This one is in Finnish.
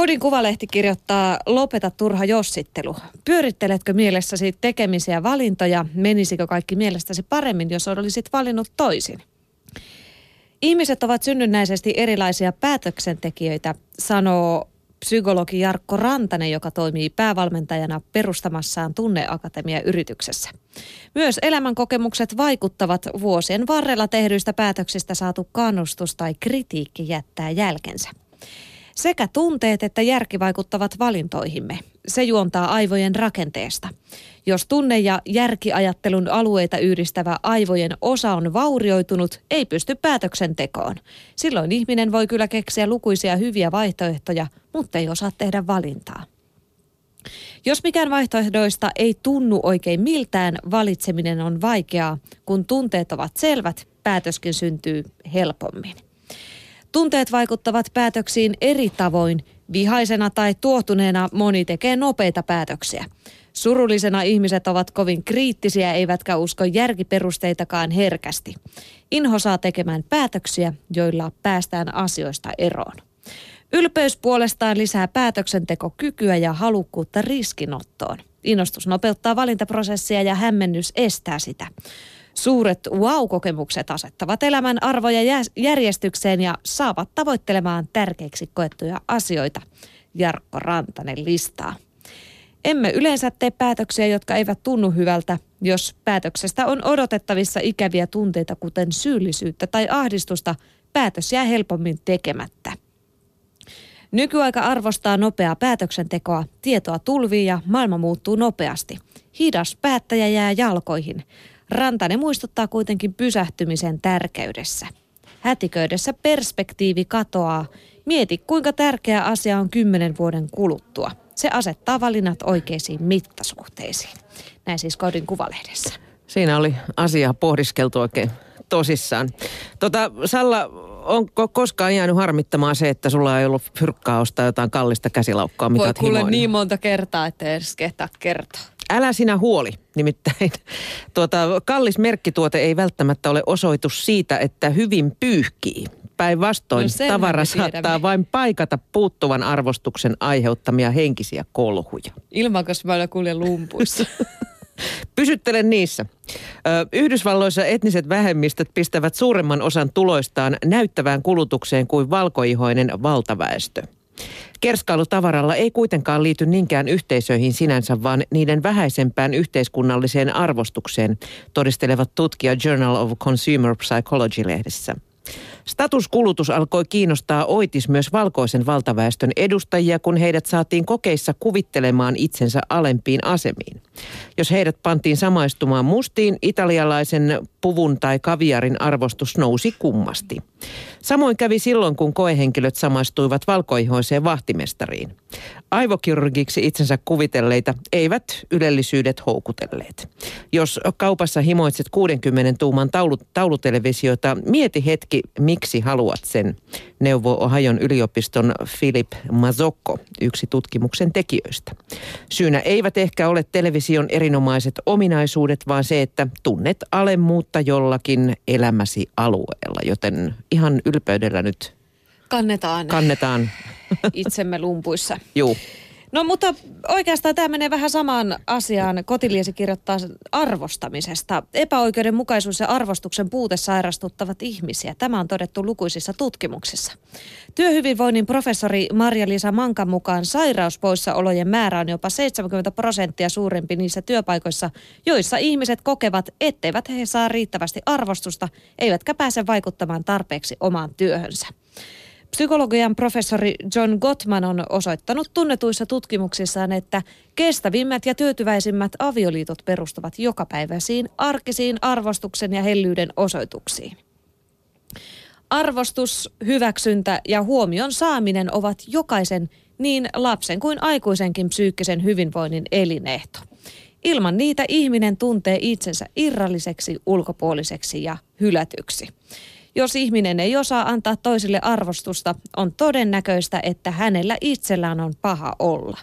Kodin Kuvalehti kirjoittaa Lopeta turha jossittelu. Pyöritteletkö mielessäsi tekemisiä valintoja? Menisikö kaikki mielestäsi paremmin, jos olisit valinnut toisin? Ihmiset ovat synnynnäisesti erilaisia päätöksentekijöitä, sanoo psykologi Jarkko Rantanen, joka toimii päävalmentajana perustamassaan Tunneakatemia-yrityksessä. Myös elämänkokemukset vaikuttavat vuosien varrella tehdyistä päätöksistä saatu kannustus tai kritiikki jättää jälkensä. Sekä tunteet että järki vaikuttavat valintoihimme. Se juontaa aivojen rakenteesta. Jos tunne- ja järkiajattelun alueita yhdistävä aivojen osa on vaurioitunut, ei pysty päätöksentekoon. Silloin ihminen voi kyllä keksiä lukuisia hyviä vaihtoehtoja, mutta ei osaa tehdä valintaa. Jos mikään vaihtoehdoista ei tunnu oikein miltään, valitseminen on vaikeaa. Kun tunteet ovat selvät, päätöskin syntyy helpommin. Tunteet vaikuttavat päätöksiin eri tavoin. Vihaisena tai tuotuneena moni tekee nopeita päätöksiä. Surullisena ihmiset ovat kovin kriittisiä eivätkä usko järkiperusteitakaan herkästi. Inho saa tekemään päätöksiä, joilla päästään asioista eroon. Ylpeys puolestaan lisää päätöksentekokykyä ja halukkuutta riskinottoon. Innostus nopeuttaa valintaprosessia ja hämmennys estää sitä. Suuret wow-kokemukset asettavat elämän arvoja järjestykseen ja saavat tavoittelemaan tärkeiksi koettuja asioita. Jarkko Rantanen listaa. Emme yleensä tee päätöksiä, jotka eivät tunnu hyvältä, jos päätöksestä on odotettavissa ikäviä tunteita, kuten syyllisyyttä tai ahdistusta, päätös jää helpommin tekemättä. Nykyaika arvostaa nopeaa päätöksentekoa, tietoa tulvii ja maailma muuttuu nopeasti. Hidas päättäjä jää jalkoihin. Rantanen muistuttaa kuitenkin pysähtymisen tärkeydessä. Hätiköidessä perspektiivi katoaa. Mieti, kuinka tärkeä asia on kymmenen vuoden kuluttua. Se asettaa valinnat oikeisiin mittasuhteisiin. Näin siis Kodin Kuvalehdessä. Siinä oli asiaa pohdiskeltu oikein tosissaan. Tota, Salla, onko koskaan jäänyt harmittamaan se, että sulla ei ollut fyrkkaa ostaa jotain kallista käsilaukkaa, mitä Voi kuule niin monta kertaa, että edes kehtaa kertoa. Älä sinä huoli, nimittäin tuota, kallis merkkituote ei välttämättä ole osoitus siitä, että hyvin pyyhkii. Päinvastoin no tavara saattaa vain paikata puuttuvan arvostuksen aiheuttamia henkisiä kolhuja. Ilman, mä olen kuljen lumpuissa. Pysyttelen niissä. Yhdysvalloissa etniset vähemmistöt pistävät suuremman osan tuloistaan näyttävään kulutukseen kuin valkoihoinen valtaväestö. Kerskailutavaralla ei kuitenkaan liity niinkään yhteisöihin sinänsä, vaan niiden vähäisempään yhteiskunnalliseen arvostukseen, todistelevat tutkija Journal of Consumer Psychology-lehdessä. Statuskulutus alkoi kiinnostaa oitis myös valkoisen valtaväestön edustajia, kun heidät saatiin kokeissa kuvittelemaan itsensä alempiin asemiin. Jos heidät pantiin samaistumaan mustiin, italialaisen puvun tai kaviarin arvostus nousi kummasti. Samoin kävi silloin, kun koehenkilöt samaistuivat valkoihoiseen vahtimestariin. Aivokirurgiksi itsensä kuvitelleita eivät ylellisyydet houkutelleet. Jos kaupassa himoitset 60 tuuman taulu, taulutelevisiota, mieti hetki, miksi haluat sen, neuvoo Ohajon yliopiston Philip Mazokko, yksi tutkimuksen tekijöistä. Syynä eivät ehkä ole television erinomaiset ominaisuudet, vaan se, että tunnet alemmuutta jollakin elämäsi alueella, joten ihan ylpeydellä nyt kannetaan, kannetaan. itsemme lumpuissa. Joo. No mutta oikeastaan tämä menee vähän samaan asiaan. Kotiliesi kirjoittaa arvostamisesta. Epäoikeudenmukaisuus ja arvostuksen puute sairastuttavat ihmisiä. Tämä on todettu lukuisissa tutkimuksissa. Työhyvinvoinnin professori Marja-Liisa Mankan mukaan sairauspoissaolojen määrä on jopa 70 prosenttia suurempi niissä työpaikoissa, joissa ihmiset kokevat, etteivät he saa riittävästi arvostusta, eivätkä pääse vaikuttamaan tarpeeksi omaan työhönsä. Psykologian professori John Gottman on osoittanut tunnetuissa tutkimuksissaan, että kestävimmät ja tyytyväisimmät avioliitot perustuvat jokapäiväisiin arkisiin arvostuksen ja hellyyden osoituksiin. Arvostus, hyväksyntä ja huomion saaminen ovat jokaisen niin lapsen kuin aikuisenkin psyykkisen hyvinvoinnin elinehto. Ilman niitä ihminen tuntee itsensä irralliseksi, ulkopuoliseksi ja hylätyksi. Jos ihminen ei osaa antaa toisille arvostusta, on todennäköistä, että hänellä itsellään on paha olla.